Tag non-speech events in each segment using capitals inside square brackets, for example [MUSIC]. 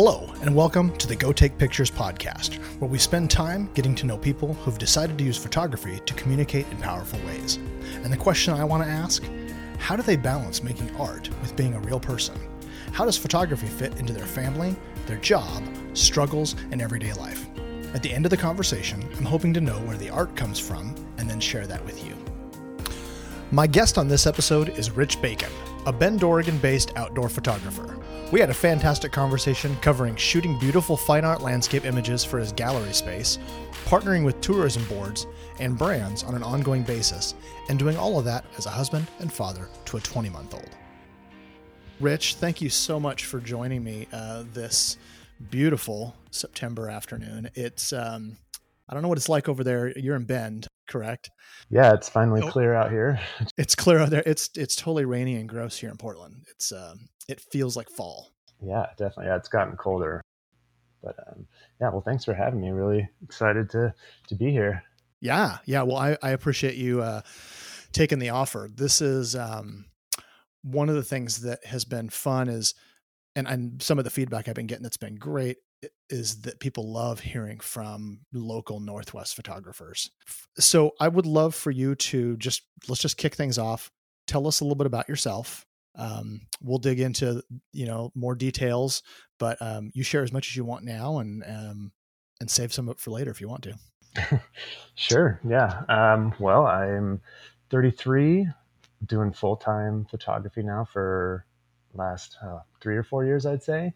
Hello, and welcome to the Go Take Pictures podcast, where we spend time getting to know people who've decided to use photography to communicate in powerful ways. And the question I want to ask how do they balance making art with being a real person? How does photography fit into their family, their job, struggles, and everyday life? At the end of the conversation, I'm hoping to know where the art comes from and then share that with you. My guest on this episode is Rich Bacon, a Bend, Oregon based outdoor photographer. We had a fantastic conversation covering shooting beautiful fine art landscape images for his gallery space, partnering with tourism boards and brands on an ongoing basis, and doing all of that as a husband and father to a 20 month old. Rich, thank you so much for joining me uh, this beautiful September afternoon. It's, um, I don't know what it's like over there. You're in Bend, correct? Yeah, it's finally oh, clear out here. It's clear out there. It's it's totally rainy and gross here in Portland. It's um, it feels like fall. Yeah, definitely. Yeah, it's gotten colder. But um, yeah, well, thanks for having me. Really excited to to be here. Yeah, yeah. Well, I, I appreciate you uh, taking the offer. This is um, one of the things that has been fun is, and and some of the feedback I've been getting that's been great is that people love hearing from local Northwest photographers. So I would love for you to just let's just kick things off. Tell us a little bit about yourself um, we'll dig into you know more details, but um, you share as much as you want now, and um, and save some up for later if you want to. [LAUGHS] sure. Yeah. Um, well, I'm 33, doing full time photography now for last uh, three or four years, I'd say,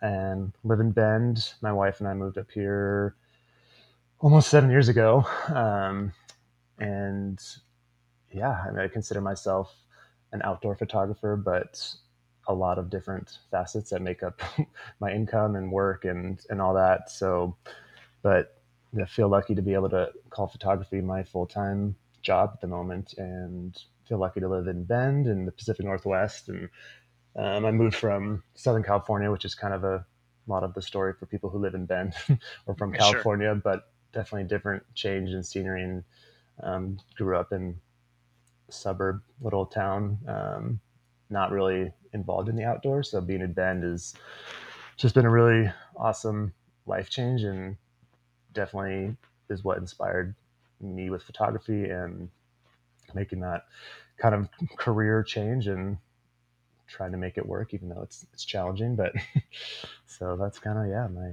and live in Bend. My wife and I moved up here almost seven years ago, um, and yeah, I, mean, I consider myself an outdoor photographer, but a lot of different facets that make up [LAUGHS] my income and work and and all that. So, but I feel lucky to be able to call photography my full time job at the moment, and feel lucky to live in Bend in the Pacific Northwest. And um, I moved from Southern California, which is kind of a lot of the story for people who live in Bend [LAUGHS] or from California, sure. but definitely different change in scenery. And um, grew up in suburb, little town, um, not really involved in the outdoors. So being in Bend has just been a really awesome life change and definitely is what inspired me with photography and making that kind of career change and trying to make it work even though it's it's challenging but [LAUGHS] so that's kind of yeah my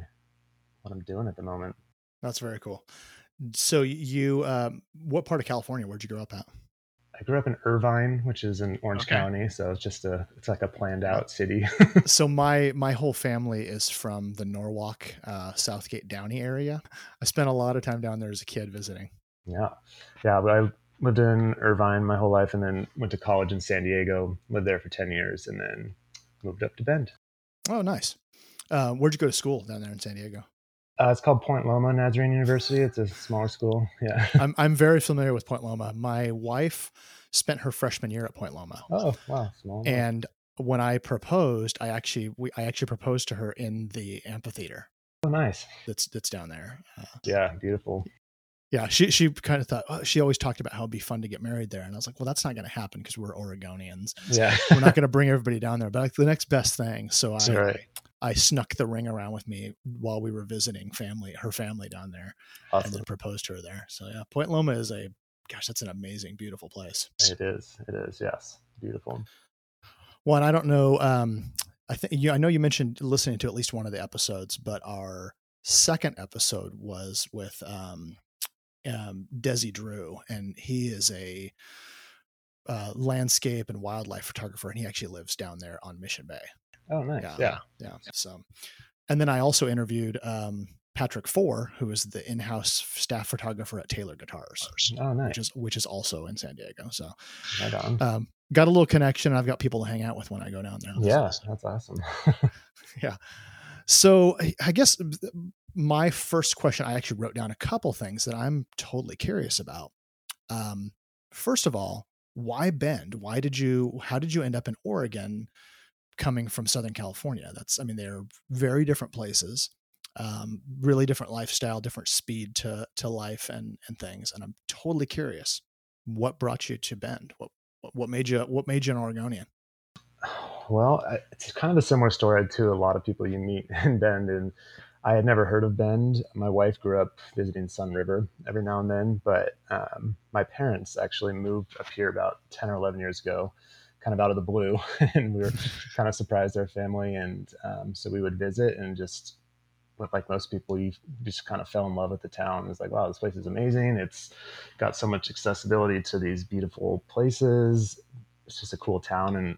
what i'm doing at the moment. That's very cool. So you um, what part of california where'd you grow up at I grew up in Irvine, which is in Orange okay. County, so it's just a it's like a planned out city. [LAUGHS] so my my whole family is from the Norwalk, uh, South Gate Downey area. I spent a lot of time down there as a kid visiting. Yeah, yeah. But I lived in Irvine my whole life, and then went to college in San Diego. Lived there for ten years, and then moved up to Bend. Oh, nice. Uh, where'd you go to school down there in San Diego? Uh, it's called Point Loma Nazarene University. It's a smaller school. Yeah, [LAUGHS] I'm I'm very familiar with Point Loma. My wife spent her freshman year at Point Loma. Oh wow, small. And when I proposed, I actually we I actually proposed to her in the amphitheater. Oh, nice. That's that's down there. Uh, yeah, beautiful. Yeah, she she kind of thought oh, she always talked about how it'd be fun to get married there, and I was like, well, that's not going to happen because we're Oregonians. Yeah, we're not [LAUGHS] going to bring everybody down there. But like the next best thing, so I right. I snuck the ring around with me while we were visiting family, her family down there, awesome. and then proposed to her there. So yeah, Point Loma is a gosh, that's an amazing, beautiful place. It is. It is. Yes, beautiful. One, I don't know. Um, I think you. I know you mentioned listening to at least one of the episodes, but our second episode was with um, um, Desi Drew, and he is a uh, landscape and wildlife photographer, and he actually lives down there on Mission Bay. Oh, nice. Yeah. Yeah. yeah. So, and then I also interviewed um, Patrick Four, who is the in-house staff photographer at Taylor Guitars. Oh, nice. Which is which is also in San Diego. So, right. Um, got a little connection. I've got people to hang out with when I go down there. That's yeah, awesome. that's awesome. [LAUGHS] yeah. So I guess my first question, I actually wrote down a couple things that I'm totally curious about. Um, first of all, why Bend? Why did you? How did you end up in Oregon? Coming from Southern California, that's I mean they're very different places um, really different lifestyle, different speed to to life and and things. And I'm totally curious, what brought you to Bend? What what made you what made you an Oregonian? well, it's kind of a similar story to a lot of people you meet [LAUGHS] in Bend. And I had never heard of Bend. My wife grew up visiting Sunriver every now and then, but um, my parents actually moved up here about 10 or 11 years ago, kind of out of the blue. [LAUGHS] and we were kind of surprised our family. And um, so we would visit and just, like most people, you just kind of fell in love with the town. It's like, wow, this place is amazing. It's got so much accessibility to these beautiful places. It's just a cool town. And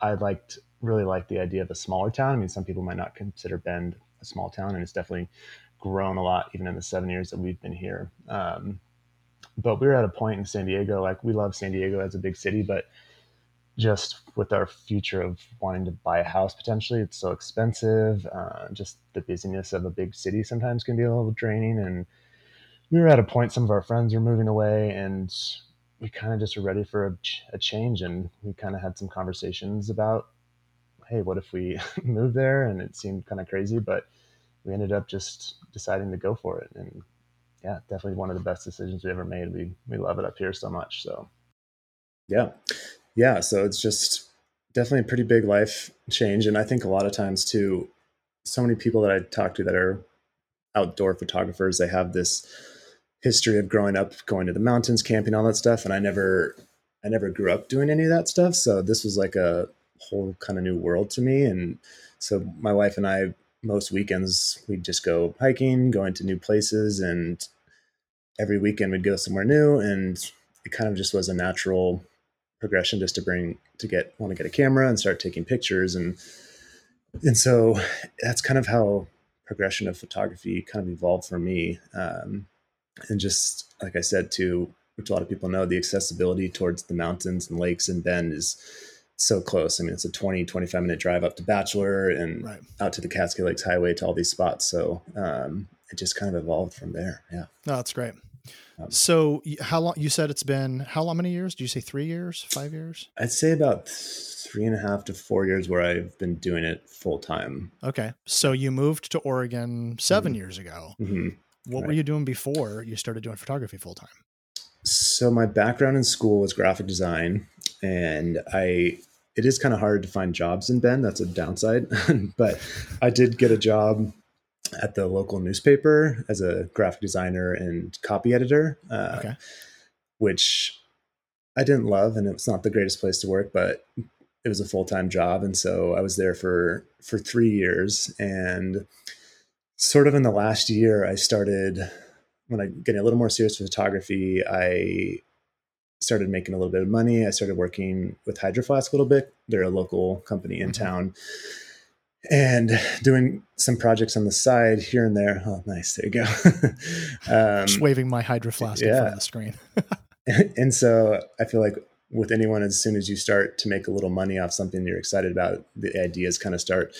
I liked really liked the idea of a smaller town. I mean, some people might not consider Bend a small town, and it's definitely grown a lot even in the seven years that we've been here. Um, but we were at a point in San Diego, like we love San Diego as a big city, but just with our future of wanting to buy a house potentially, it's so expensive. Uh, just the busyness of a big city sometimes can be a little draining. And we were at a point, some of our friends were moving away, and we kind of just were ready for a, a change. And we kind of had some conversations about hey, what if we [LAUGHS] move there? And it seemed kind of crazy, but we ended up just deciding to go for it. And yeah, definitely one of the best decisions we ever made. We we love it up here so much. So yeah, yeah. So it's just definitely a pretty big life change, and I think a lot of times too, so many people that I talk to that are outdoor photographers, they have this history of growing up going to the mountains, camping, all that stuff, and I never I never grew up doing any of that stuff. So this was like a whole kind of new world to me. And so my wife and I, most weekends, we'd just go hiking, going to new places, and every weekend we'd go somewhere new. And it kind of just was a natural progression just to bring to get want to get a camera and start taking pictures and and so that's kind of how progression of photography kind of evolved for me um, and just like i said too which a lot of people know the accessibility towards the mountains and lakes and bend is so close. I mean, it's a 20, 25 minute drive up to Bachelor and right. out to the Cascade Lakes Highway to all these spots. So um, it just kind of evolved from there. Yeah. No, that's great. Um, so how long, you said it's been, how long, many years? Do you say three years, five years? I'd say about three and a half to four years where I've been doing it full time. Okay. So you moved to Oregon 7 mm-hmm. years ago. Mm-hmm. What right. were you doing before you started doing photography full time? So my background in school was graphic design and I it is kind of hard to find jobs in Bend. That's a downside. [LAUGHS] but I did get a job at the local newspaper as a graphic designer and copy editor, uh, okay. which I didn't love, and it's not the greatest place to work, but it was a full time job, and so I was there for for three years. And sort of in the last year, I started when I getting a little more serious with photography. I started making a little bit of money. I started working with Hydro Flask a little bit. They're a local company in mm-hmm. town. And doing some projects on the side here and there. Oh, nice. There you go. [LAUGHS] um, Just waving my Hydro Flask yeah. in front of the screen. [LAUGHS] [LAUGHS] and so I feel like with anyone, as soon as you start to make a little money off something you're excited about, the ideas kind of start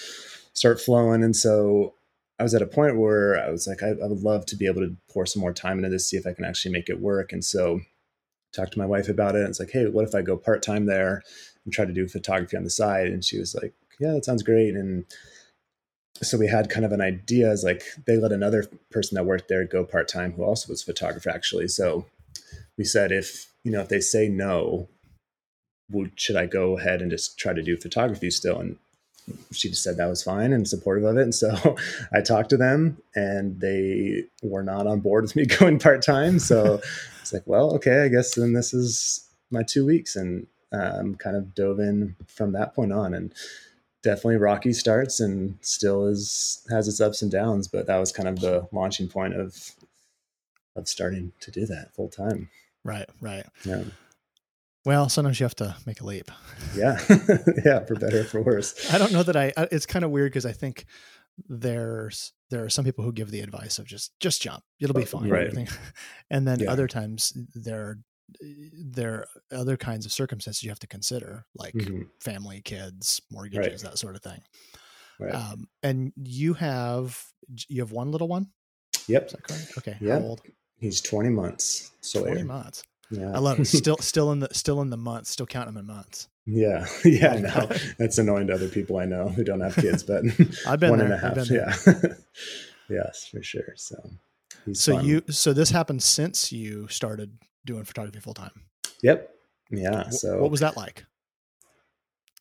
start flowing. And so I was at a point where I was like, I, I would love to be able to pour some more time into this, see if I can actually make it work. And so talked to my wife about it. And it's like, hey, what if I go part time there and try to do photography on the side? And she was like, yeah, that sounds great. And so we had kind of an idea as like they let another person that worked there go part time who also was a photographer actually. So we said if you know if they say no, should I go ahead and just try to do photography still? And she just said that was fine and supportive of it. And so [LAUGHS] I talked to them and they were not on board with me [LAUGHS] going part time. So it's like, well, okay, I guess then this is my two weeks and um, kind of dove in from that point on and definitely rocky starts and still is has its ups and downs. But that was kind of the launching point of of starting to do that full time. Right, right. Yeah. Well, sometimes you have to make a leap. Yeah. [LAUGHS] yeah. For better or for worse. [LAUGHS] I don't know that I, it's kind of weird because I think there's, there are some people who give the advice of just, just jump, it'll be fine. Right. [LAUGHS] And then yeah. other times there, there are other kinds of circumstances you have to consider, like mm-hmm. family, kids, mortgages, right. that sort of thing. Right. Um, and you have, you have one little one? Yep. Okay. Yeah. How old? He's 20 months. So 20 months. Yeah. I love it. [LAUGHS] Still, still in the, still in the months, still counting them in months. Yeah. [LAUGHS] Yeah. No, [LAUGHS] that's annoying to other people I know who don't have kids, but I've been one there. and a half. Yeah. yes, for sure. So, so fun. you, so this happened since you started doing photography full time. Yep. Yeah. So what was that like?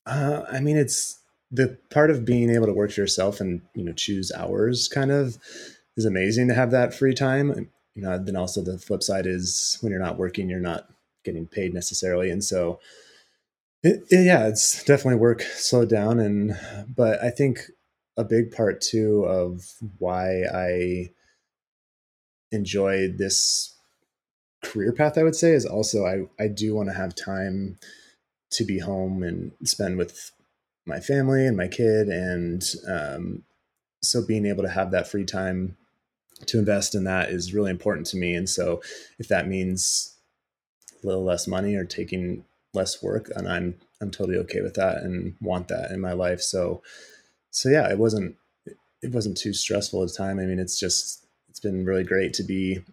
Uh, I mean, it's the part of being able to work for yourself and you know choose hours kind of is amazing to have that free time. You know, then also the flip side is when you're not working, you're not getting paid necessarily, and so it, it, yeah, it's definitely work slowed down, and but I think a big part too of why I enjoy this career path, I would say, is also I I do want to have time to be home and spend with my family and my kid, and um, so being able to have that free time to invest in that is really important to me. And so if that means a little less money or taking less work, and I'm I'm totally okay with that and want that in my life. So so yeah, it wasn't it wasn't too stressful at the time. I mean, it's just it's been really great to be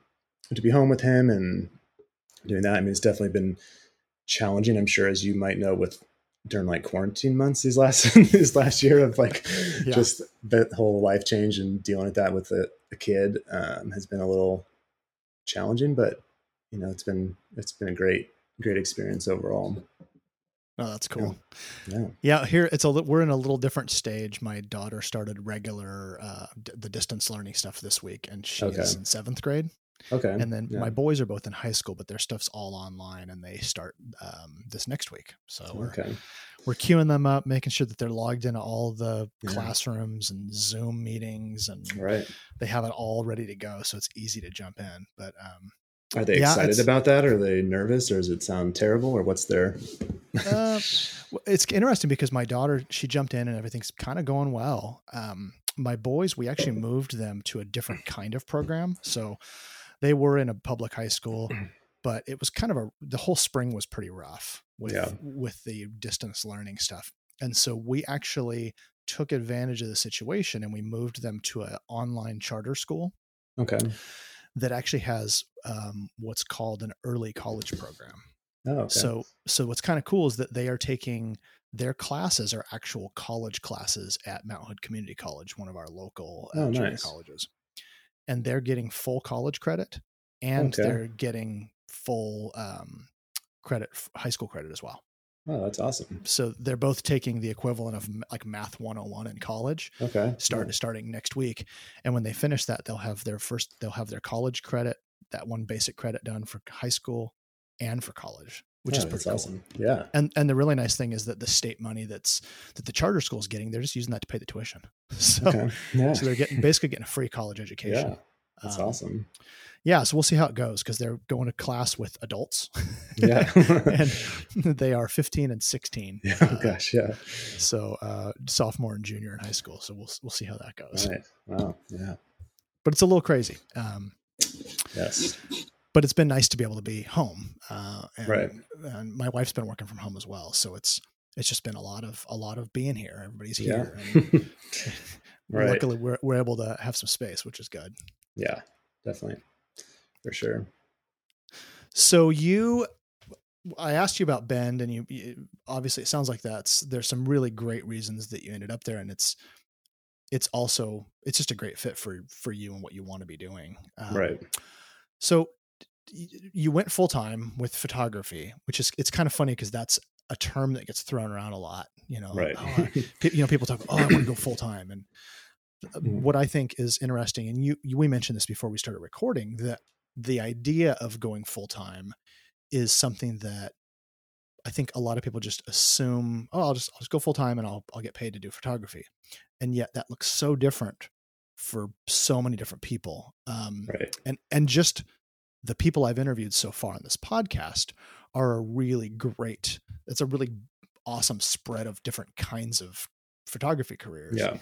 to be home with him and doing that. I mean, it's definitely been challenging. I'm sure, as you might know, with during like quarantine months these last [LAUGHS] this last year of like yeah. just the whole life change and dealing with that with a, a kid um, has been a little challenging, but you know, it's been it's been a great great experience overall. Oh, that's cool. Yeah. yeah. yeah. here it's a we're in a little different stage. My daughter started regular uh, d- the distance learning stuff this week, and she's okay. in seventh grade. Okay. And then yeah. my boys are both in high school, but their stuff's all online, and they start um, this next week. So we're okay. we're queuing them up, making sure that they're logged into all the yeah. classrooms and Zoom meetings, and right. they have it all ready to go, so it's easy to jump in. But um, are they yeah, excited about that? Are they nervous, or does it sound terrible, or what's their? uh, [LAUGHS] it's interesting because my daughter she jumped in and everything's kind of going well. Um, my boys, we actually moved them to a different kind of program, so they were in a public high school, but it was kind of a the whole spring was pretty rough with yeah. with the distance learning stuff, and so we actually took advantage of the situation and we moved them to an online charter school. Okay that actually has um, what's called an early college program. Oh, okay. So, so what's kind of cool is that they are taking their classes are actual college classes at Mount Hood Community College, one of our local uh, oh, nice. colleges, and they're getting full college credit and okay. they're getting full um, credit, high school credit as well. Oh, that's awesome. So they're both taking the equivalent of like math 101 in college. Okay. Start yeah. starting next week. And when they finish that, they'll have their first they'll have their college credit, that one basic credit done for high school and for college, which is pretty cool. awesome. Yeah. And and the really nice thing is that the state money that's that the charter school is getting, they're just using that to pay the tuition. [LAUGHS] So, okay. yeah. so they're getting basically getting a free college education. Yeah. That's um, awesome yeah, so we'll see how it goes because they're going to class with adults. Yeah. [LAUGHS] and [LAUGHS] they are 15 and 16. Yeah. Oh, uh, gosh. Yeah. So, uh, sophomore and junior in high school. So we'll, we'll see how that goes. Right. Wow. Yeah. But it's a little crazy. Um, yes. But it's been nice to be able to be home. Uh, and, right. And my wife's been working from home as well. So it's, it's just been a lot of, a lot of being here. Everybody's here. Yeah. [LAUGHS] [LAUGHS] right. Luckily we're, we're able to have some space, which is good. Yeah, definitely for sure. So you, I asked you about Bend, and you, you, obviously it sounds like that's there's some really great reasons that you ended up there, and it's it's also it's just a great fit for for you and what you want to be doing. Um, right. So you went full time with photography, which is it's kind of funny because that's a term that gets thrown around a lot. You know, right? Oh, [LAUGHS] you know, people talk, "Oh, I want to go full time," and uh, mm. what I think is interesting, and you, you we mentioned this before we started recording that the idea of going full time is something that I think a lot of people just assume, oh, I'll just I'll just go full time and I'll I'll get paid to do photography, and yet that looks so different for so many different people. Um, right. And and just the people I've interviewed so far on this podcast are a really great. It's a really awesome spread of different kinds of photography careers. Yeah.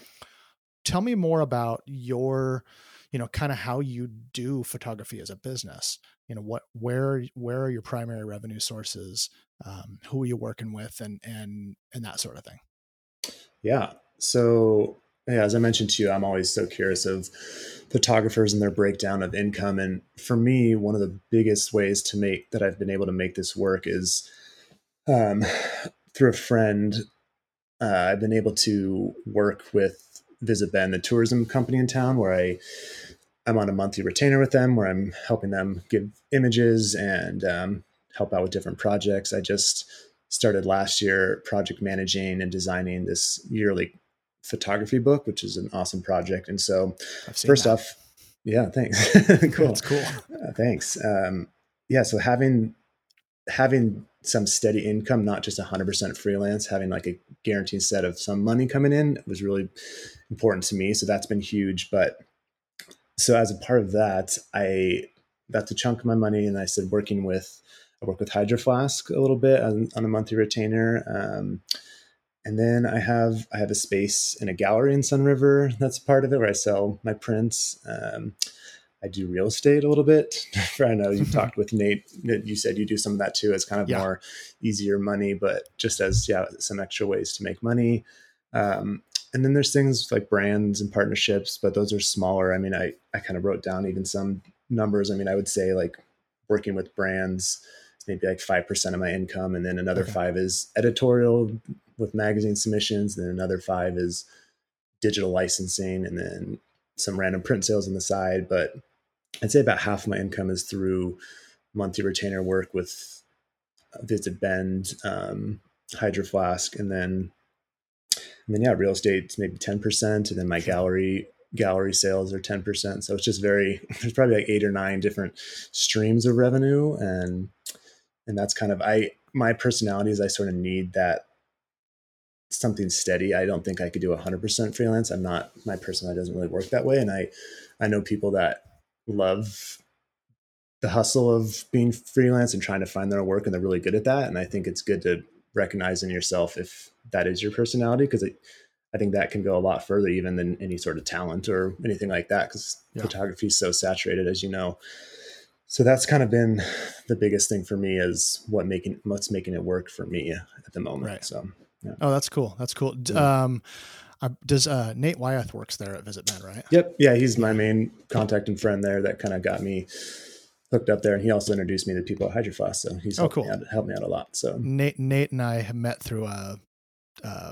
Tell me more about your you know kind of how you do photography as a business you know what where where are your primary revenue sources um, who are you working with and and and that sort of thing yeah so yeah as i mentioned to you i'm always so curious of photographers and their breakdown of income and for me one of the biggest ways to make that i've been able to make this work is um, through a friend uh, i've been able to work with Visit Bend, the tourism company in town, where I I'm on a monthly retainer with them, where I'm helping them give images and um, help out with different projects. I just started last year project managing and designing this yearly photography book, which is an awesome project. And so, first that. off, yeah, thanks. [LAUGHS] cool. That's cool. Uh, thanks. Um, yeah, so having having some steady income, not just 100% freelance, having like a guaranteed set of some money coming in was really important to me. So that's been huge. But so as a part of that, I that's a chunk of my money, and I said working with I work with Hydro Flask a little bit on, on a monthly retainer. Um, and then I have I have a space in a gallery in Sunriver that's part of it where I sell my prints. Um, I do real estate a little bit. [LAUGHS] I know you talked with Nate. You said you do some of that too. It's kind of yeah. more easier money, but just as yeah, some extra ways to make money. Um, and then there's things like brands and partnerships, but those are smaller. I mean, I I kind of wrote down even some numbers. I mean, I would say like working with brands maybe like 5% of my income. And then another okay. five is editorial with magazine submissions. And then another five is digital licensing and then some random print sales on the side. But I'd say about half of my income is through monthly retainer work with Visit Bend, um, Hydro Flask, and then and then yeah, real estate's maybe ten percent, and then my gallery gallery sales are ten percent. So it's just very [LAUGHS] there's probably like eight or nine different streams of revenue, and and that's kind of i my personality is i sort of need that something steady. I don't think i could do 100% freelance. I'm not my personality doesn't really work that way and i i know people that love the hustle of being freelance and trying to find their work and they're really good at that and i think it's good to recognize in yourself if that is your personality because i think that can go a lot further even than any sort of talent or anything like that because yeah. photography is so saturated as you know so that's kind of been the biggest thing for me is what making what's making it work for me at the moment. Right. So, yeah. oh, that's cool. That's cool. Um, uh, does uh, Nate Wyeth works there at Visit Bend, right? Yep. Yeah, he's my main contact and friend there. That kind of got me hooked up there, and he also introduced me to people at Hydro Flask. So he's oh, helped, cool. me out, helped me out a lot. So Nate, Nate and I have met through a,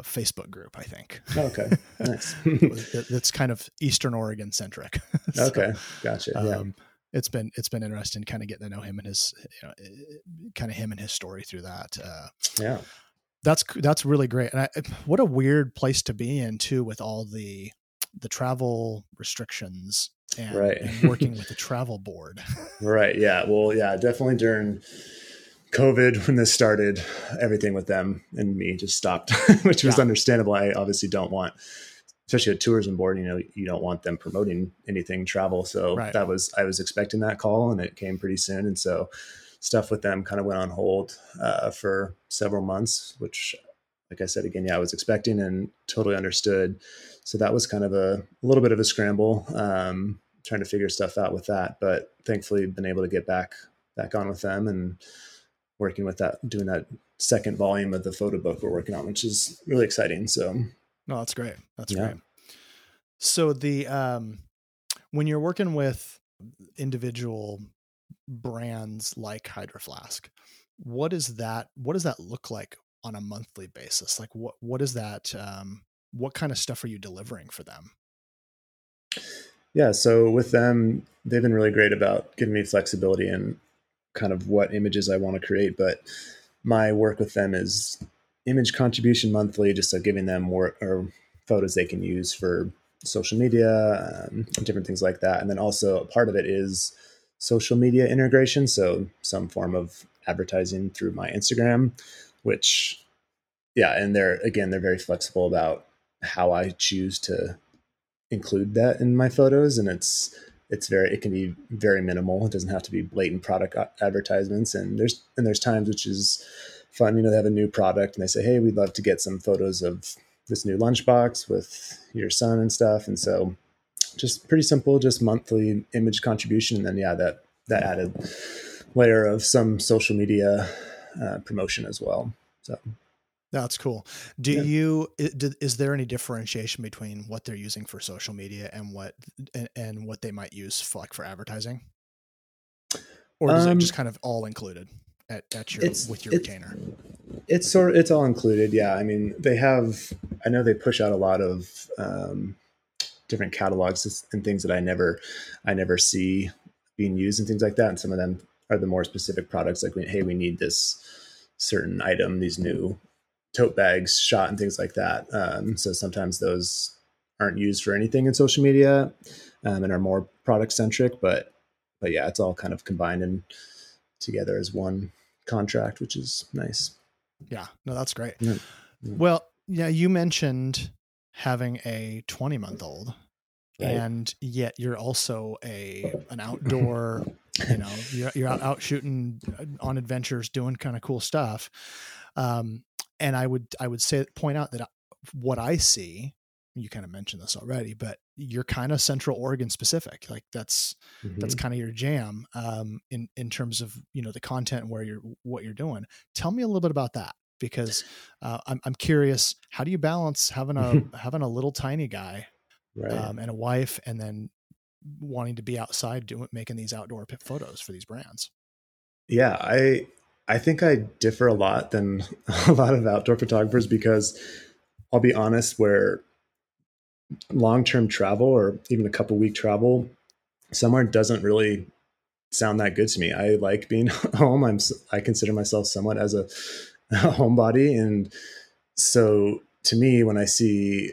Facebook group, I think. Oh, okay, [LAUGHS] nice. [LAUGHS] it's kind of Eastern Oregon centric. [LAUGHS] so, okay, gotcha. Yeah. It's been it's been interesting kind of getting to know him and his you know kind of him and his story through that uh, yeah. that's that's really great. And I, what a weird place to be in too with all the the travel restrictions and, right. and [LAUGHS] working with the travel board. Right yeah. Well yeah definitely during covid when this started everything with them and me just stopped [LAUGHS] which was yeah. understandable. I obviously don't want especially a tourism board, you know, you don't want them promoting anything travel. So right. that was, I was expecting that call and it came pretty soon. And so stuff with them kind of went on hold uh, for several months, which, like I said, again, yeah, I was expecting and totally understood. So that was kind of a, a little bit of a scramble, um, trying to figure stuff out with that. But thankfully, been able to get back back on with them and working with that, doing that second volume of the photo book we're working on, which is really exciting. So no, that's great. That's yeah. great. So the um when you're working with individual brands like Hydro Flask, what is that what does that look like on a monthly basis? Like what what is that um what kind of stuff are you delivering for them? Yeah, so with them, they've been really great about giving me flexibility and kind of what images I want to create, but my work with them is image contribution monthly, just so giving them more or photos they can use for social media, um, different things like that. And then also a part of it is social media integration, so some form of advertising through my Instagram, which yeah, and they're again they're very flexible about how I choose to include that in my photos, and it's it's very it can be very minimal. It doesn't have to be blatant product advertisements, and there's and there's times which is fun. You know, they have a new product and they say, hey, we'd love to get some photos of this new lunchbox with your son and stuff. And so just pretty simple, just monthly image contribution. And then, yeah, that, that added layer of some social media uh, promotion as well. So that's cool. Do yeah. you is there any differentiation between what they're using for social media and what and, and what they might use for like for advertising? Or is um, it just kind of all included? At, at your it's, with your it's, retainer? It's sort of it's all included. Yeah, I mean they have. I know they push out a lot of um, different catalogs and things that I never I never see being used and things like that. And some of them are the more specific products, like hey, we need this certain item, these new tote bags shot and things like that. Um, so sometimes those aren't used for anything in social media um, and are more product centric, but but yeah, it's all kind of combined and together as one contract, which is nice. Yeah, no, that's great. Yeah. Yeah. Well, yeah, you mentioned having a 20 month old right. and yet you're also a an outdoor you know [LAUGHS] you're, you're out, out shooting uh, on adventures doing kind of cool stuff um, and i would i would say point out that uh, what i see you kind of mentioned this already but you're kind of central oregon specific like that's mm-hmm. that's kind of your jam um, in in terms of you know the content where you're what you're doing tell me a little bit about that because uh, I'm, I'm curious how do you balance having a [LAUGHS] having a little tiny guy right. um, and a wife, and then wanting to be outside doing making these outdoor photos for these brands. Yeah, I I think I differ a lot than [LAUGHS] a lot of outdoor photographers because I'll be honest, where long term travel or even a couple week travel somewhere doesn't really sound that good to me. I like being [LAUGHS] home. I'm I consider myself somewhat as a, [LAUGHS] a homebody, and so to me, when I see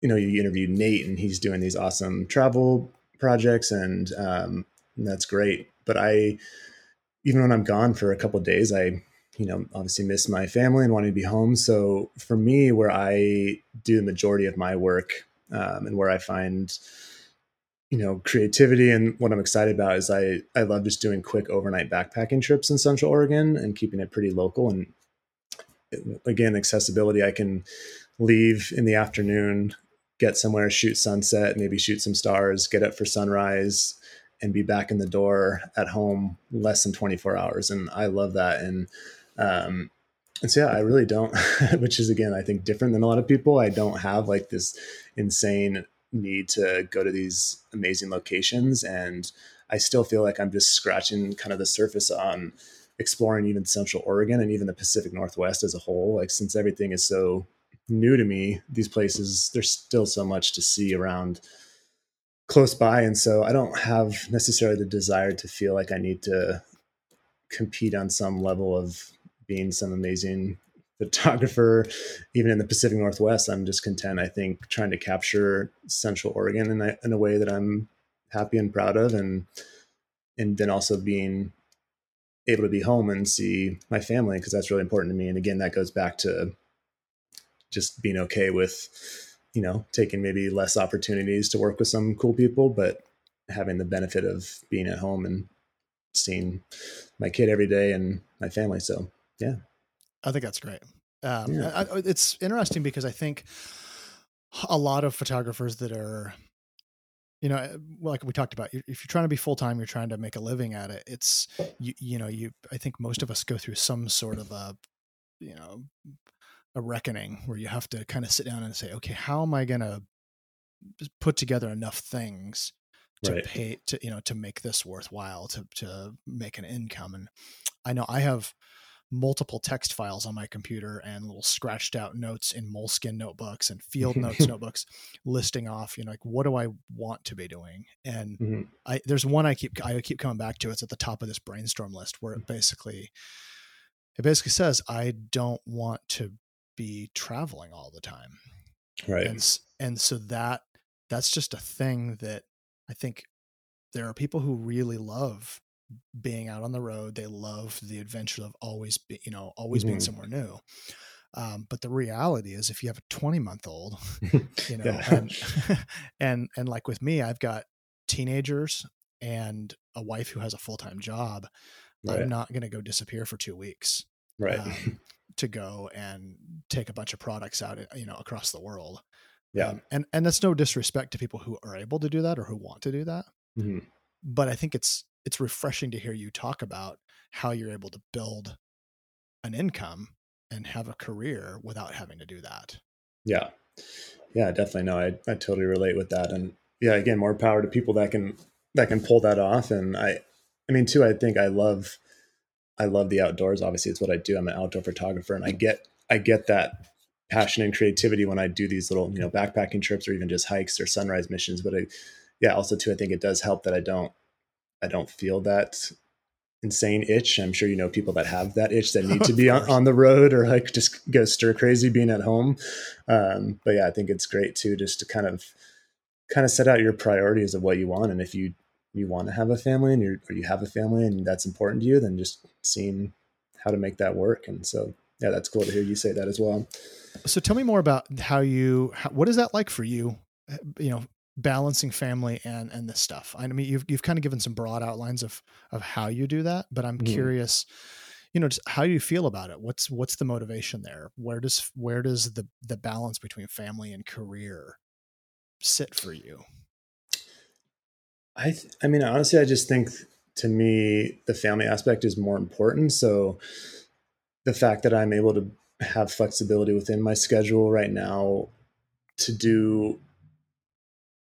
you know, you interviewed Nate and he's doing these awesome travel projects and, um, that's great. But I, even when I'm gone for a couple days, I, you know, obviously miss my family and wanting to be home. So for me, where I do the majority of my work um, and where I find, you know, creativity and what I'm excited about is I, I love just doing quick overnight backpacking trips in Central Oregon and keeping it pretty local. And again, accessibility, I can leave in the afternoon get somewhere, shoot sunset, maybe shoot some stars, get up for sunrise, and be back in the door at home less than 24 hours. And I love that. And um, and so yeah, I really don't, [LAUGHS] which is again, I think different than a lot of people. I don't have like this insane need to go to these amazing locations. And I still feel like I'm just scratching kind of the surface on exploring even Central Oregon and even the Pacific Northwest as a whole. Like since everything is so new to me these places there's still so much to see around close by and so i don't have necessarily the desire to feel like i need to compete on some level of being some amazing photographer even in the pacific northwest i'm just content i think trying to capture central oregon in a, in a way that i'm happy and proud of and and then also being able to be home and see my family because that's really important to me. And again that goes back to just being okay with you know taking maybe less opportunities to work with some cool people but having the benefit of being at home and seeing my kid every day and my family. So yeah i think that's great um, yeah. I, it's interesting because i think a lot of photographers that are you know like we talked about if you're trying to be full-time you're trying to make a living at it it's you, you know you i think most of us go through some sort of a you know a reckoning where you have to kind of sit down and say, okay, how am I going to put together enough things to right. pay to you know to make this worthwhile to to make an income and i know i have multiple text files on my computer and little scratched out notes in Moleskine notebooks and field [LAUGHS] notes notebooks listing off you know like what do i want to be doing? And mm-hmm. i there's one i keep i keep coming back to it's at the top of this brainstorm list where it basically it basically says i don't want to be traveling all the time. Right. And, and so that that's just a thing that i think there are people who really love being out on the road they love the adventure of always be you know always mm-hmm. being somewhere new um, but the reality is if you have a 20 month old [LAUGHS] you know and, [LAUGHS] and and like with me i've got teenagers and a wife who has a full-time job right. i'm not going to go disappear for two weeks right um, [LAUGHS] to go and take a bunch of products out, you know, across the world. Yeah. Um, and, and that's no disrespect to people who are able to do that or who want to do that. Mm-hmm. But I think it's, it's refreshing to hear you talk about how you're able to build an income and have a career without having to do that. Yeah. Yeah, definitely. No, I, I totally relate with that. And yeah, again, more power to people that can, that can pull that off. And I, I mean, too, I think I love, I love the outdoors. Obviously, it's what I do. I'm an outdoor photographer, and I mm-hmm. get I get that passion and creativity when I do these little you know backpacking trips or even just hikes or sunrise missions. But I, yeah, also too, I think it does help that I don't I don't feel that insane itch. I'm sure you know people that have that itch that [LAUGHS] need to be on, on, the road or like just go stir crazy being at home. Um, but yeah, I think it's great too, just to kind of kind of set out your priorities of what you want. And if you you want to have a family and you're or you have a family and that's important to you, then just seeing how to make that work. And so yeah, that's cool to hear you say that as well. So tell me more about how you how, what is that like for you? You know, balancing family and and this stuff. I mean, you've you've kind of given some broad outlines of of how you do that, but I'm mm. curious, you know, just how you feel about it. What's what's the motivation there? Where does where does the the balance between family and career sit for you? I th- I mean, honestly, I just think to me the family aspect is more important. So the fact that I'm able to have flexibility within my schedule right now to do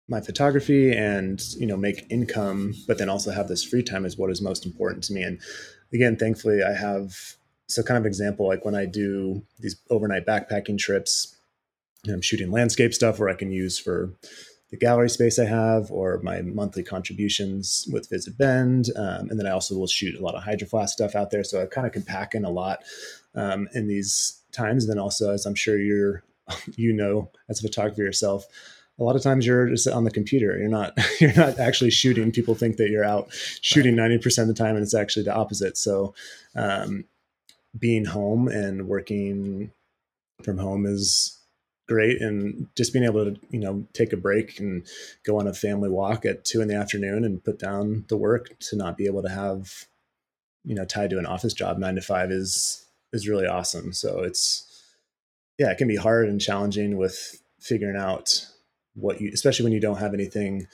my photography and you know make income but then also have this free time is what is most important to me. And again thankfully i have so kind of example like when i do these overnight backpacking trips i'm shooting landscape stuff where i can use for the gallery space i have or my monthly contributions with visit bend um, and then i also will shoot a lot of hydro flask stuff out there. So i kind of can pack in a lot um, in these times. And then also as i'm sure you're [LAUGHS] you know as a photographer yourself a lot of times you're just on the computer. You're not [LAUGHS] you're not actually shooting. People think that you're out shooting 90% of the time and it's actually the opposite. So um, being home and working from home is great and just being able to you know take a break and go on a family walk at two in the afternoon and put down the work to not be able to have you know tied to an office job nine to five is is really awesome. So it's yeah it can be hard and challenging with figuring out what you especially when you don't have anything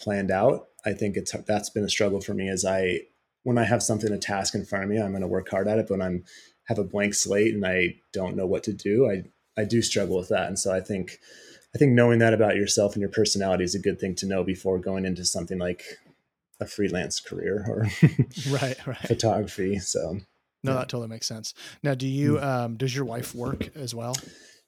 planned out i think it's that's been a struggle for me as i when i have something a task in front of me i'm going to work hard at it but when i'm have a blank slate and i don't know what to do i i do struggle with that. And so i think i think knowing that about yourself and your personality is a good thing to know before going into something like a freelance career or [LAUGHS] right right. photography so. No yeah. that totally makes sense. Now do you hmm. um does your wife work as well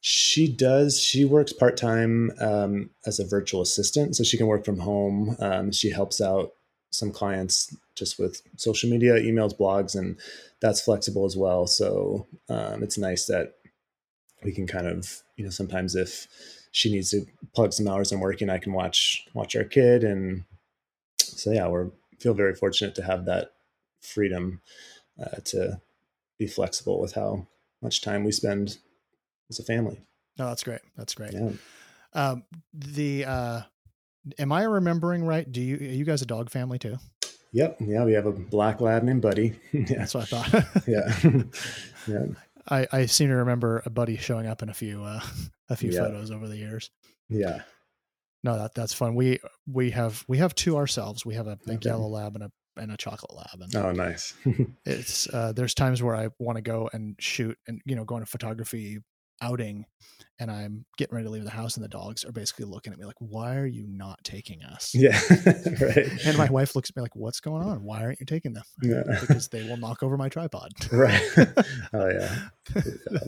she does. She works part time um, as a virtual assistant, so she can work from home. Um, she helps out some clients just with social media, emails, blogs, and that's flexible as well. So um, it's nice that we can kind of, you know, sometimes if she needs to plug some hours in working, I can watch watch our kid, and so yeah, we're feel very fortunate to have that freedom uh, to be flexible with how much time we spend as a family. No, that's great. That's great. Yeah. Um, the uh, am I remembering right? Do you are you guys a dog family too? Yep. Yeah, we have a black lab named Buddy. [LAUGHS] yeah. That's what I thought. yeah. [LAUGHS] [LAUGHS] yeah. I, I seem to remember a buddy showing up in a few uh, a few yeah. photos over the years. Yeah. No, that that's fun. We we have we have two ourselves. We have a big okay. yellow lab and a and a chocolate lab. And oh, nice. it's uh, there's times where I want to go and shoot and you know go into photography outing and I'm getting ready to leave the house and the dogs are basically looking at me like, why are you not taking us? Yeah. [LAUGHS] right. And my wife looks at me like, what's going on? Why aren't you taking them? Yeah. because they will knock over my tripod. [LAUGHS] right. [LAUGHS] Oh yeah. yeah.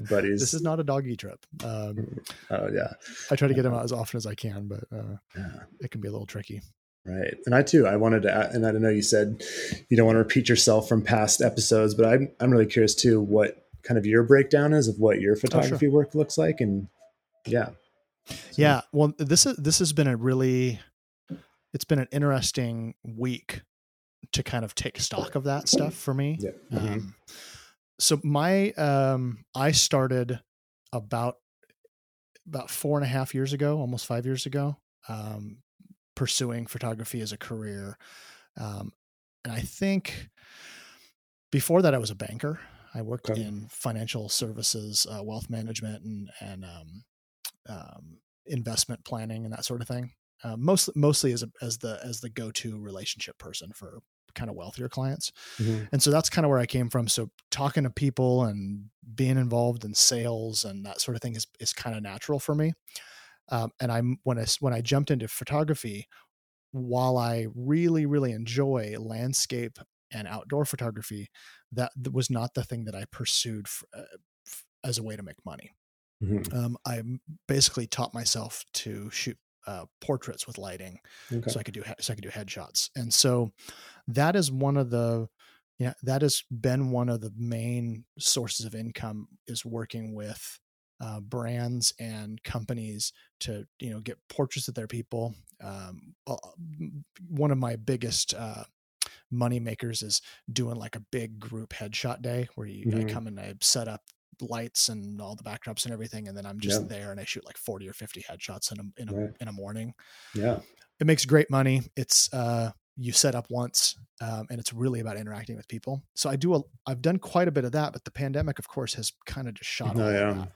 Buddies. This is not a doggy trip. Um, mm, oh yeah. I try to get them out as often as I can, but uh, yeah. it can be a little tricky. Right. And I too, I wanted to, and I don't know you said you don't want to repeat yourself from past episodes, but I'm, I'm really curious too, what kind of your breakdown is of what your photography oh, sure. work looks like and yeah so. yeah well this is this has been a really it's been an interesting week to kind of take stock of that stuff for me yeah. Mm-hmm. Um, so my um i started about about four and a half years ago almost five years ago um pursuing photography as a career um and i think before that i was a banker I worked okay. in financial services, uh, wealth management, and and um, um, investment planning and that sort of thing. Uh, mostly, mostly as a, as the as the go to relationship person for kind of wealthier clients, mm-hmm. and so that's kind of where I came from. So talking to people and being involved in sales and that sort of thing is is kind of natural for me. Um, and I'm when I when I jumped into photography, while I really really enjoy landscape and outdoor photography, that was not the thing that I pursued for, uh, as a way to make money. Mm-hmm. Um, I basically taught myself to shoot uh, portraits with lighting, okay. so I could do so I could do headshots, and so that is one of the Yeah, that has been one of the main sources of income is working with uh, brands and companies to you know get portraits of their people. Um, one of my biggest uh, money makers is doing like a big group headshot day where you mm-hmm. I come and I set up lights and all the backdrops and everything, and then I'm just yeah. there and I shoot like 40 or 50 headshots in a in a, right. in a morning. Yeah, it makes great money. It's uh, you set up once, um, and it's really about interacting with people. So I do a I've done quite a bit of that, but the pandemic, of course, has kind of just shot. [LAUGHS] Oh, yeah.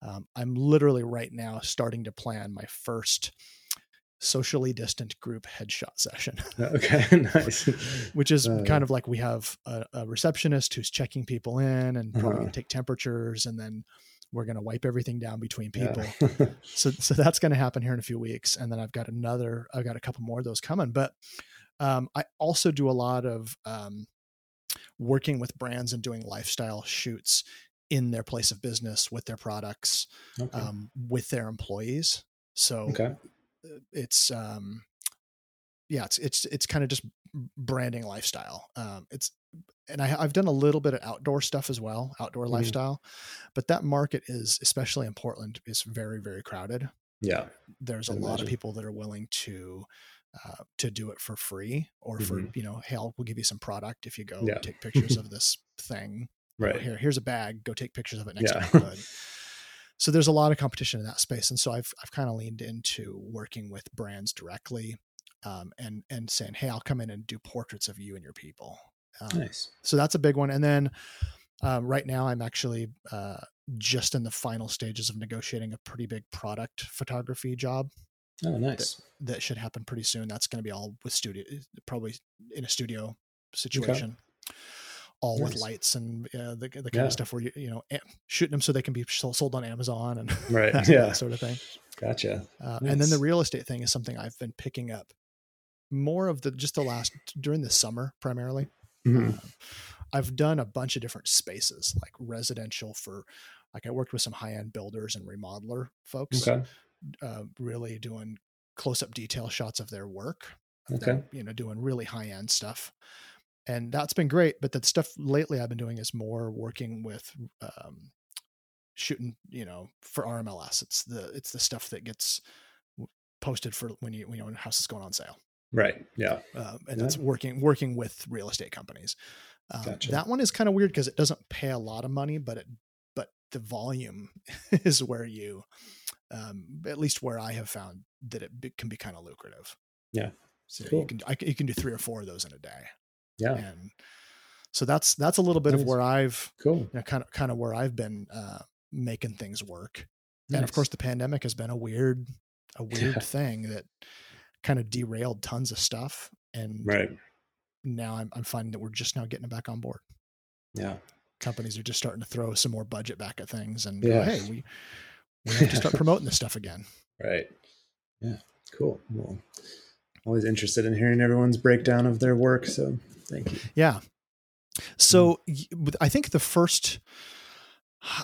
Um, I'm literally right now starting to plan my first socially distant group headshot session. [LAUGHS] okay, [LAUGHS] nice. Which is uh, kind of like we have a, a, receptionist who's checking people in and probably uh-huh. gonna take temperatures, and then we're gonna wipe everything down between people. Yeah. [LAUGHS] so, so that's gonna happen here in a few weeks, and then I've got another, I've got a couple more of those coming. But um, I also do a lot of um, working with brands and doing lifestyle shoots in their place of business with their products, okay. um, with their employees. So okay. Uh, it's um, yeah, it's it's it's kind of just branding lifestyle. Um, it's and I, have done a little bit of outdoor stuff as well, outdoor mm. lifestyle, but that market is especially in Portland is very very crowded. Yeah, there's a lot of people that are willing to uh, to do it for free or for mm-hmm. you know, hey, I'll, we'll give you some product if you go yeah. take pictures [LAUGHS] of this thing right here here's a bag go take pictures of it next yeah. time so there's a lot of competition in that space and so i've, I've kind of leaned into working with brands directly um, and and saying hey i'll come in and do portraits of you and your people. Um, nice. so that's a big one and then um, right now i'm actually uh, just in the final stages of negotiating a pretty big product photography job oh nice. that, that should happen pretty soon. That's going to be all with studio probably in a studio situation. okay all nice. with lights and uh, the, the kind yeah. of stuff where you you know shooting them so they can be sold on Amazon and [LAUGHS] right that, yeah that sort of thing. Gotcha. Uh, nice. And then the real estate thing is something I've been picking up more of the just the last during the summer primarily. Mm-hmm. Uh, I've done a bunch of different spaces like residential for like I worked with some high end builders and remodeler folks. Okay. Uh, really doing close up detail shots of their work. Okay. you know, doing really high end stuff and that's been great. But the stuff lately I've been doing is more working with um, shooting, you know, for RMLS. It's the it's the stuff that gets posted for when you when you know house is going on sale. Right. Yeah. Um, and yeah. it's working working with real estate companies. Um, gotcha. That one is kind of weird because it doesn't pay a lot of money, but it but the volume [LAUGHS] is where you, um, at least where I have found that it be, can be kind of lucrative. Yeah. So cool. you can I, you can do three or four of those in a day. Yeah. And so that's that's a little bit nice. of where I've cool. You know, kind of kind of where I've been uh, making things work. Nice. And of course, the pandemic has been a weird a [LAUGHS] weird yeah. thing that kind of derailed tons of stuff. And right now, I'm I'm finding that we're just now getting it back on board. Yeah, companies are just starting to throw some more budget back at things, and yeah. go, hey, we we have to start [LAUGHS] promoting this stuff again. Right. Yeah. Cool. Well, always interested in hearing everyone's breakdown of their work. So Thank you. Yeah. So mm. I think the first,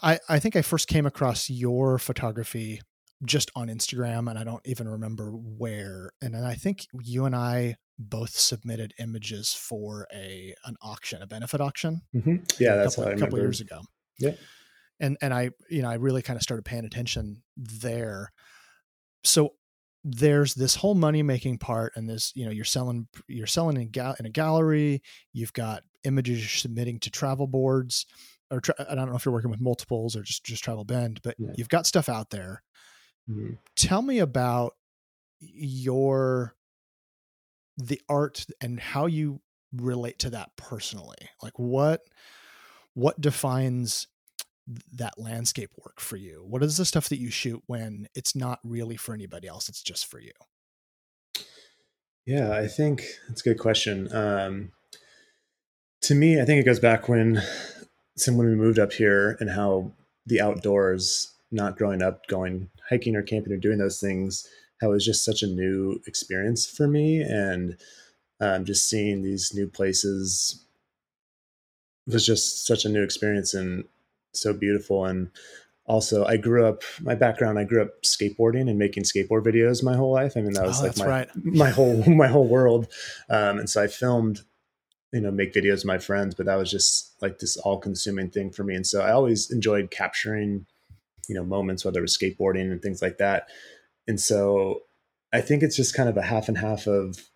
I, I think I first came across your photography just on Instagram and I don't even remember where. And then I think you and I both submitted images for a an auction, a benefit auction. Mm-hmm. Yeah, that's a couple, a couple years ago. Yeah. And and I you know I really kind of started paying attention there. So there's this whole money making part and this you know you're selling you're selling in, gal- in a gallery you've got images you're submitting to travel boards or tra- i don't know if you're working with multiples or just just travel bend but yeah. you've got stuff out there mm-hmm. tell me about your the art and how you relate to that personally like what what defines that landscape work for you? What is the stuff that you shoot when it's not really for anybody else? It's just for you. Yeah, I think that's a good question. Um, to me, I think it goes back when, when we moved up here and how the outdoors, not growing up, going hiking or camping or doing those things, how it was just such a new experience for me. And um, just seeing these new places was just such a new experience. And so beautiful. And also, I grew up. My background, I grew up skateboarding and making skateboard videos my whole life. I mean, that was oh, like my right. [LAUGHS] my whole [LAUGHS] my whole world. Um, and so I filmed you know make videos with my friends but that was just like this all consuming thing for me and so i always enjoyed capturing you know moments whether it was skateboarding and things like that and so i think it's just kind of a half and half of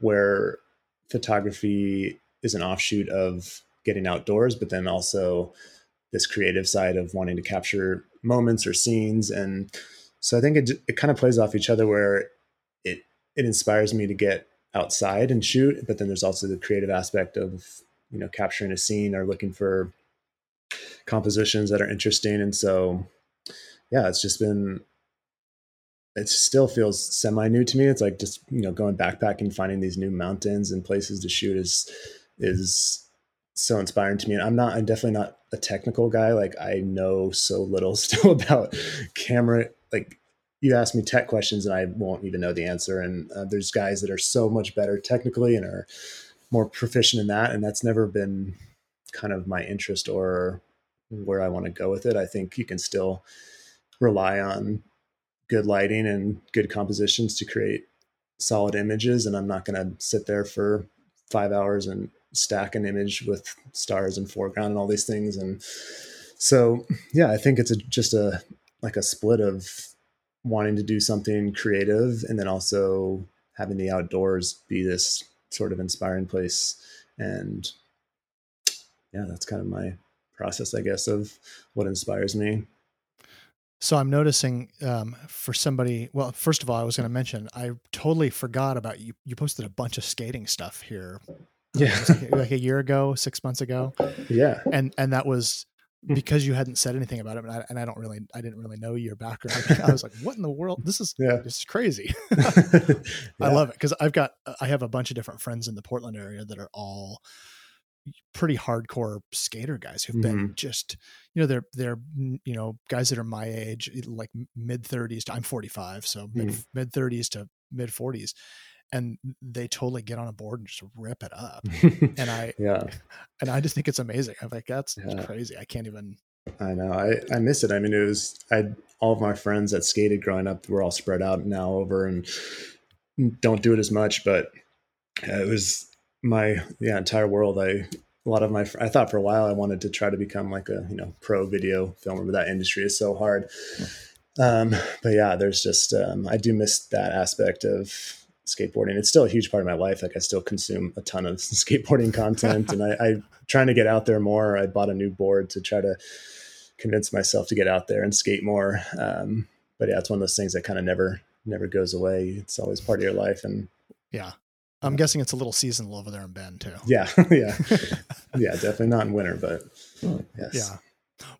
where photography is an offshoot of getting outdoors but then also this creative side of wanting to capture moments or scenes. And so i think it, it kind of plays off each other where it it inspires me to get outside and shoot but then there's also the creative aspect of you know capturing a scene or looking for compositions that are interesting. And so yeah it's just been it still feels semi new to me. It's like just you know going backpacking finding these new mountains and places to shoot is is so inspiring to me and i'm not i'm definitely not a technical guy like i know so little [LAUGHS] still about camera like you ask me tech questions and I won't even know the answer. And uh, there's guys that are so much better technically and are more proficient in that. And that's never been kind of my interest or where I want to go with it. I think you can still rely on good lighting and good compositions to create solid images. And I'm not going to sit there for five hours and stack an image with stars and foreground and all these things. And so, yeah, I think it's a, just a, like a split of wanting to do something creative and then also having the outdoors be this sort of inspiring place and yeah that's kind of my process i guess of what inspires me so i'm noticing um, for somebody well first of all i was going to mention i totally forgot about you you posted a bunch of skating stuff here yeah like a [LAUGHS] year ago six months ago yeah and and that was Hmm. because you hadn't said anything about it, and I, and I, don't really, I didn't really know your background. [LAUGHS] I was like, "What in the world? This is, yeah. this is crazy." [LAUGHS] yeah. I love it because I've got, I have a bunch of different friends in the Portland area that are all pretty hardcore skater guys who've mm-hmm. been just, you know, they're they're you know guys that are my age, like mid thirties. to I'm 45, so mid mm-hmm. mid thirties to mid 40s, and they totally get on a board and just rip it up. [LAUGHS] and I, yeah, and I just think it's amazing. I'm like, that's yeah. crazy. I can't even. I know. I, I miss it. I mean, it was, I, all of my friends that skated growing up were all spread out now over and don't do it as much, but it was my, yeah, entire world. I, a lot of my, I thought for a while I wanted to try to become like a, you know, pro video filmer, but that industry is so hard. Um, but yeah, there's just, um, I do miss that aspect of, skateboarding. It's still a huge part of my life. Like I still consume a ton of [LAUGHS] skateboarding content and I, I trying to get out there more. I bought a new board to try to convince myself to get out there and skate more. Um, but yeah, it's one of those things that kind of never, never goes away. It's always part of your life. And yeah, I'm guessing it's a little seasonal over there in Bend too. Yeah. [LAUGHS] Yeah. [LAUGHS] yeah. Definitely not in winter, but yes. Yeah.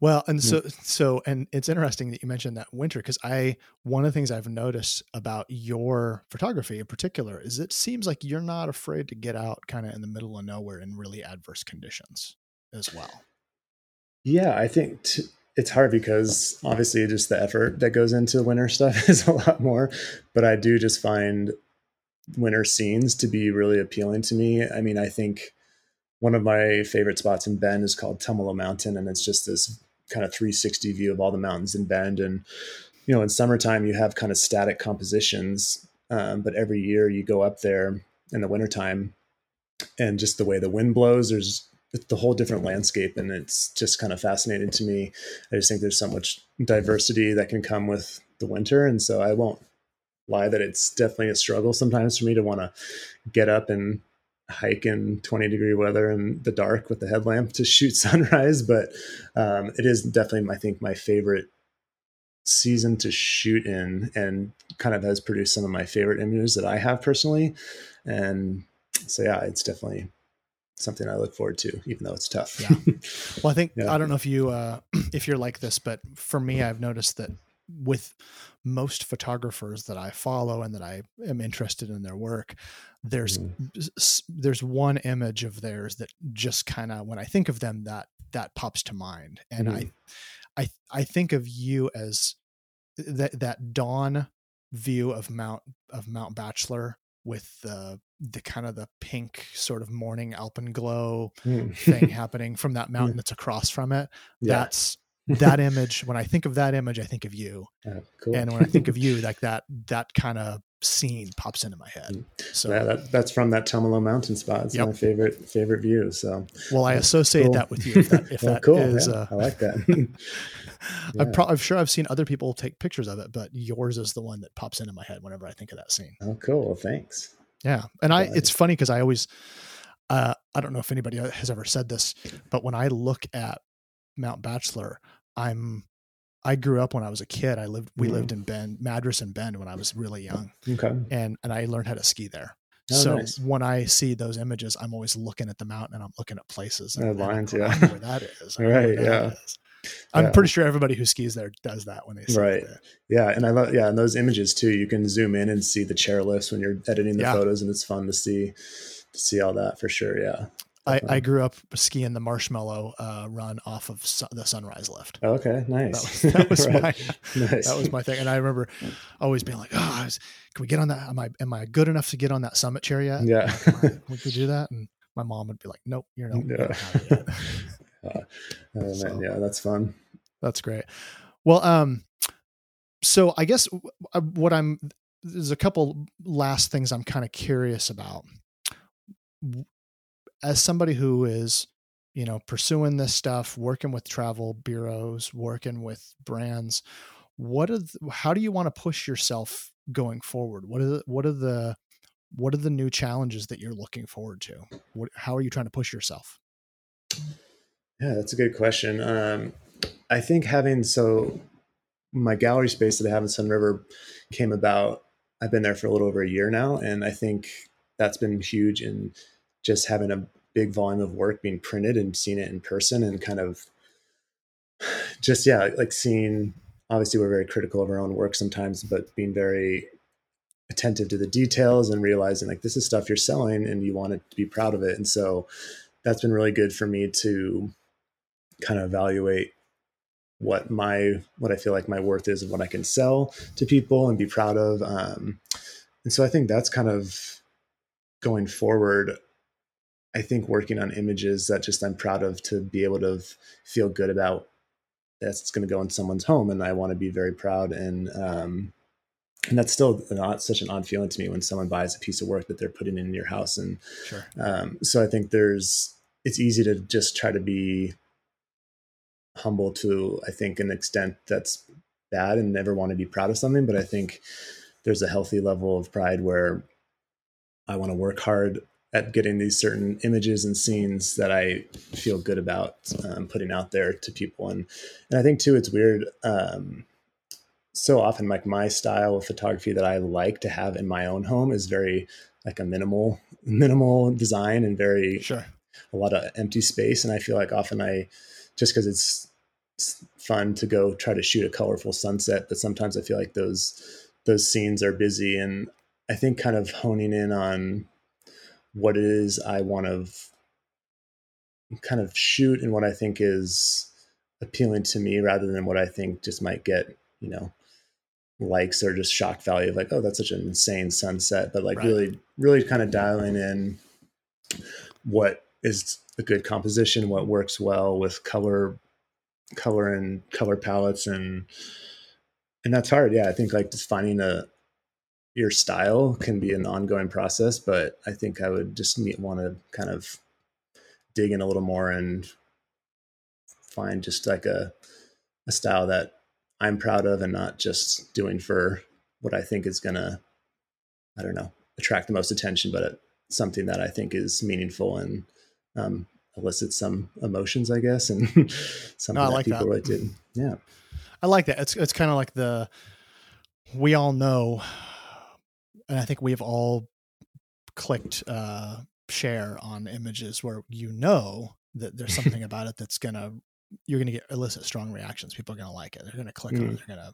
Well, and so so and it's interesting that you mentioned that winter because I one of the things I've noticed about your photography in particular is it seems like you're not afraid to get out kind of in the middle of nowhere in really adverse conditions as well. Yeah, I think t- it's hard because obviously just the effort that goes into winter stuff [LAUGHS] is a lot more, but I do just find winter scenes to be really appealing to me. I mean, I think one of my favorite spots in Bend is called Tumalo Mountain, and it's just this kind of 360 view of all the mountains in Bend. And you know, in summertime, you have kind of static compositions, um, but every year you go up there in the wintertime, and just the way the wind blows, there's the whole different landscape, and it's just kind of fascinating to me. I just think there's so much diversity that can come with the winter, and so I won't lie that it's definitely a struggle sometimes for me to want to get up and hike in 20 degree weather in the dark with the headlamp to shoot [LAUGHS] sunrise but um, it is definitely i think my favorite season to shoot in and kind of has produced some of my favorite images that i have personally. And so yeah it's definitely something i look forward to even though it's tough. Yeah. Well i think [LAUGHS] yeah. i don't know if you uh [CLEARS THROAT] if you're like this but for me i've noticed that with most photographers that I follow and that I am interested in their work, there's mm. there's one image of theirs that just kind of when I think of them that that pops to mind, and mm. I I I think of you as that that dawn view of Mount of Mount Bachelor with the the kind of the pink sort of morning alpenglow mm. thing [LAUGHS] happening from that mountain that's across from it. Yeah. That's that [LAUGHS] image, when I think of that image, I think of you. Oh, cool. And when I think of you, [LAUGHS] like that, that kind of scene pops into my head. Mm. So yeah, that, that's from that Tumalo mountain spot. It's Yep. my favorite favorite view. So well, I associate cool. that with you. If that, if [LAUGHS] Well, that cool. is, yeah, uh, I like that. Yeah. I'm, pro- I'm sure I've seen other people take pictures of it, but yours is the one that pops into my head whenever I think of that scene. oh, cool. Well, thanks. Yeah, and I it's funny because I always uh, I don't know if anybody has ever said this, but when I look at Mount Bachelor, I'm I grew up when I was a kid. I lived we Mhm. lived in Bend, Madras and Bend when I was really young, Okay. and and I learned how to ski there. Oh, so nice. when I see those images, I'm always looking at the mountain and I'm looking at places. And, Oh, and I'm lines, yeah. Where that is. [LAUGHS] I know where Right, yeah. is. I'm Yeah. pretty sure everybody who skis there does that when they see Right. it. Yeah, and I love yeah, and those images too. You can zoom in and see the chairlifts when you're editing the Yeah. photos, and it's fun to see to see all that for sure. Yeah. I, I grew up skiing the marshmallow uh, run off of su- the sunrise lift. Okay. That Nice. was, [LAUGHS] that was [LAUGHS] Right. my nice. that was my thing, and I remember always being like, "Oh, was, can we get on that? Am I am I good enough to get on that summit chair yet? yeah. I- [LAUGHS] we could do that." And my mom would be like, "Nope, you're no, you're not yet." Oh, man, So- yeah, that's fun. That's great. Well, um, so I guess uh, what I'm there's a couple last things I'm kind of curious about. As somebody who is, you know, pursuing this stuff, working with travel bureaus, working with brands, what are th- how do you want to push yourself going forward? What are the, what are the what are the new challenges that you're looking forward to? What, how are you trying to push yourself? Yeah, that's a good question. Um, I think having so my gallery space that I have in Sunriver came about. I've been there for a little over a year now, and I think that's been huge in just having a big volume of work being printed and seeing it in person and kind of just yeah, like seeing. Obviously, we're very critical of our own work sometimes, but being very attentive to the details and realizing like this is stuff you're selling and you want to be proud of it. And so that's been really good for me to kind of evaluate what my what I feel like my worth is and what I can sell to people and be proud of. Um, and so I think that's kind of going forward. I think working on images that just I'm proud of to be able to feel good about that's going to go in someone's home, and I want to be very proud and um, and that's still not such an odd feeling to me when someone buys a piece of work that they're putting in your house and Sure. um, so I think there's it's easy to just try to be humble to I think an extent that's bad and never want to be proud of something. But I think there's a healthy level of pride where I want to work hard at getting these certain images and scenes that I feel good about um, putting out there to people. And and I think too, it's weird. Um, so often, like my style of photography that I like to have in my own home is very like a minimal [LAUGHS] minimal design and very Sure. a lot of empty space and i feel like often i just because it's, it's fun to go try to shoot a colorful sunset but sometimes i feel like those those scenes are busy and i think kind of honing in on what it is i want to kind of shoot and what i think is appealing to me rather than what i think just might get you know likes or just shock value of like oh that's such an insane sunset but like Right. really really kind of dialing in what is a good composition, what works well with color, color and color palettes, and and that's hard. Yeah, I think like just finding a your style can be an ongoing process, but I think I would just want to kind of dig in a little more and find just like a a style that I'm proud of and not just doing for what I think is gonna, I don't know, attract the most attention, but it, something that I think is meaningful and um, elicits some emotions, I guess, and [LAUGHS] something No, that like people that. relate to. Yeah, I like that. It's it's kind of like the we all know, and I think we've all clicked uh, share on images where you know that there's [LAUGHS] something about it that's gonna you're gonna get elicit strong reactions. People are gonna like it. They're gonna click on it. They're gonna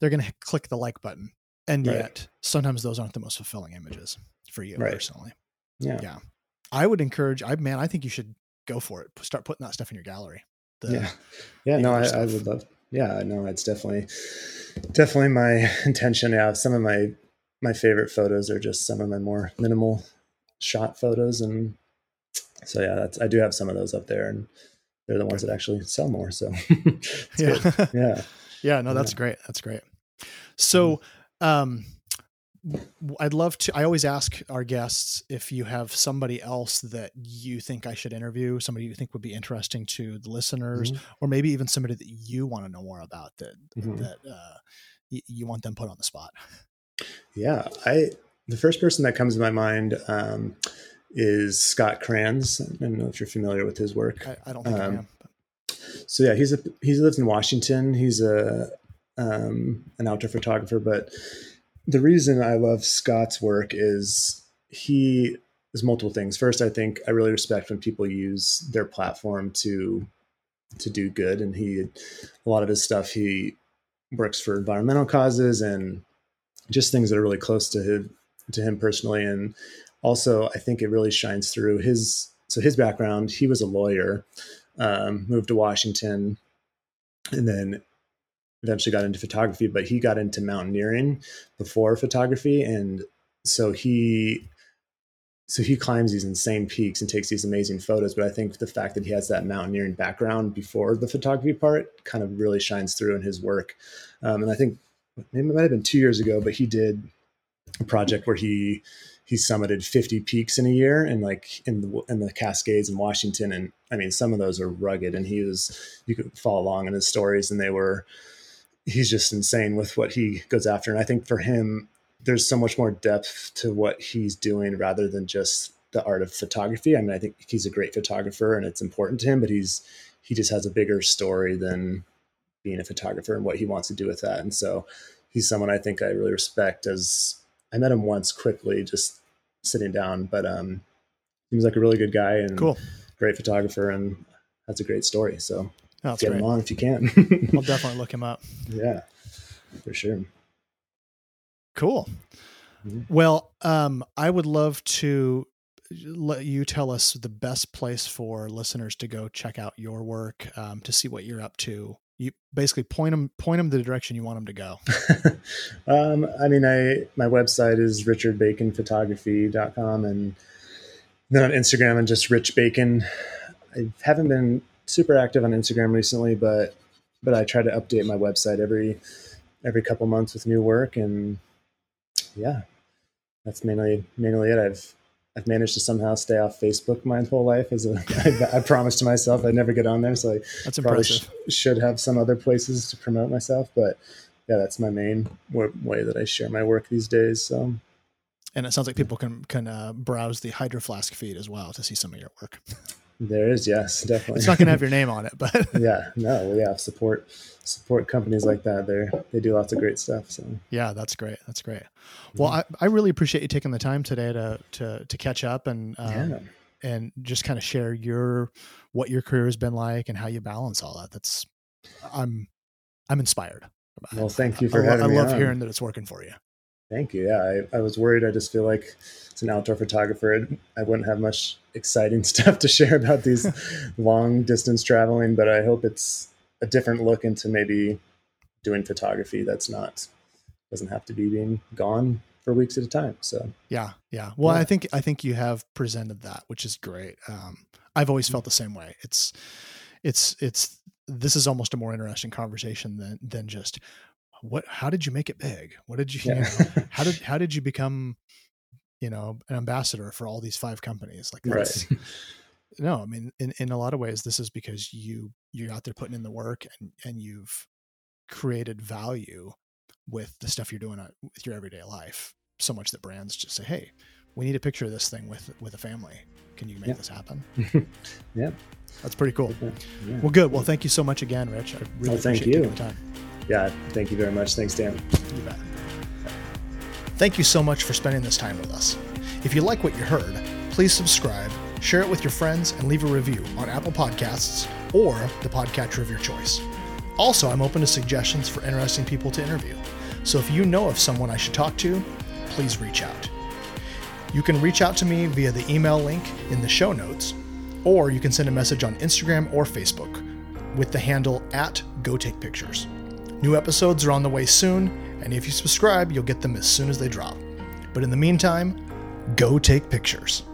they're gonna click the like button. And Right. yet, sometimes those aren't the most fulfilling images for you Right. personally. yeah, Yeah. I would encourage. I man, I think you should go for it. Start putting that stuff in your gallery. The- yeah, yeah. No, I, I would love. Yeah, no, it's definitely definitely my [LAUGHS] intention. Yeah, some of my my favorite photos are just some of my more minimal shot photos, and so yeah, that's I do have some of those up there, and they're the ones that actually sell more. So [LAUGHS] yeah. [LAUGHS] yeah. Yeah. No, that's Yeah. great. That's great. So, um, w- I'd love to. I always ask our guests if you have somebody else that you think I should interview, somebody you think would be interesting to the listeners, Mhm. or maybe even somebody that you want to know more about that Mhm. that uh, y- you want them put on the spot. Yeah, I the first person that comes to my mind um, is Scott Kranz. I don't know if you're familiar with his work. I, I don't think I Um, am. but- So yeah, he's a he lives in Washington. He's a um, an outdoor photographer, but the reason I love Scott's work is he is multiple things. First, I think I really respect when people use their platform to to do good, and he a lot of his stuff he works for environmental causes and just things that are really close to him to him personally, and also I think it really shines through his so his background. He was a lawyer um, moved to Washington, and then eventually got into photography. But he got into mountaineering before photography, and so he so he climbs these insane peaks and takes these amazing photos. But I think the fact that he has that mountaineering background before the photography part kind of really shines through in his work. Um, and I think it might have been two years ago, but he did a project where he he summited 50 peaks in a year and like in the in the Cascades in Washington and I mean some of those are rugged and he was you could follow along in his stories and they were he's just insane with what he goes after and I think for him there's so much more depth to what he's doing rather than just the art of photography. I mean I think he's a great photographer and it's important to him but he's he just has a bigger story than being a photographer and what he wants to do with that and so he's someone I think I really respect as I met him once quickly, just sitting down, but um, seems like a really good guy and Cool. great photographer and has a great story. So That's get great. him on if you can. [LAUGHS] I'll definitely look him up. yeah, for sure. Cool. Mhm. Well, um, I would love to let you tell us the best place for listeners to go check out your work um, to see what you're up to. You basically point them point them the direction you want them to go. [LAUGHS] um, I mean, I my website is richardbaconphotography.com and then on Instagram and just Rich Bacon. I haven't been super active on Instagram recently, but but I try to update my website every every couple months with new work and yeah, that's mainly mainly it. I've I've managed to somehow stay off Facebook my whole life. As a, I, I promised to myself I'd never get on there, so I That's probably sh- should have some other places to promote myself. But yeah, that's my main w- way that I share my work these days. So and it sounds like people can can uh, browse the Hydro Flask feed as well to see some of your work. [LAUGHS] there is yes, definitely. It's not going to have your [LAUGHS] name on it, but [LAUGHS] yeah, no, yeah, support support companies like that. They they do lots of great stuff. So yeah, that's great. That's great. Well, I, I really appreciate you taking the time today to to to catch up and um, yeah, and just kind of share your what your career has been like and how you balance all that. That's I'm I'm inspired. well, thank you for lo- having I me. love on. hearing that it's working for you. Thank you. Yeah, I, I was worried. I just feel like as an outdoor photographer, I wouldn't have much exciting [LAUGHS] stuff to share about these [LAUGHS] long distance traveling, but I hope it's a different look into maybe doing photography that's not doesn't have to be being gone for weeks at a time. So Yeah, yeah. Well, Yeah. I think I think you have presented that, which is great. Um, I've always felt the same way. It's it's it's this is almost a more interesting conversation than than just what how did you make it big? What did you, [LAUGHS] you know, how did [LAUGHS] how did you become you know an ambassador for all these five companies like that's right. [LAUGHS] no i mean in, in a lot of ways this is because you you're out there putting in the work and and you've created value with the stuff you're doing with your everyday life so much that brands just say hey we need a picture of this thing with with a family can you make Yeah. this happen Yeah. that's pretty cool Yeah. well good well thank you so much again rich i really Well, appreciate you. the time Yeah. Thank you very much. Thanks, Dan. You bet. Thank you so much for spending this time with us. If you like what you heard, please subscribe, share it with your friends, and leave a review on Apple Podcasts or the podcatcher of your choice. Also, I'm open to suggestions for interesting people to interview. So if you know of someone I should talk to, please reach out. You can reach out to me via the email link in the show notes, or you can send a message on Instagram or Facebook with the handle at Go Take Pictures. New episodes are on the way soon, and if you subscribe, you'll get them as soon as they drop. But in the meantime, go take pictures.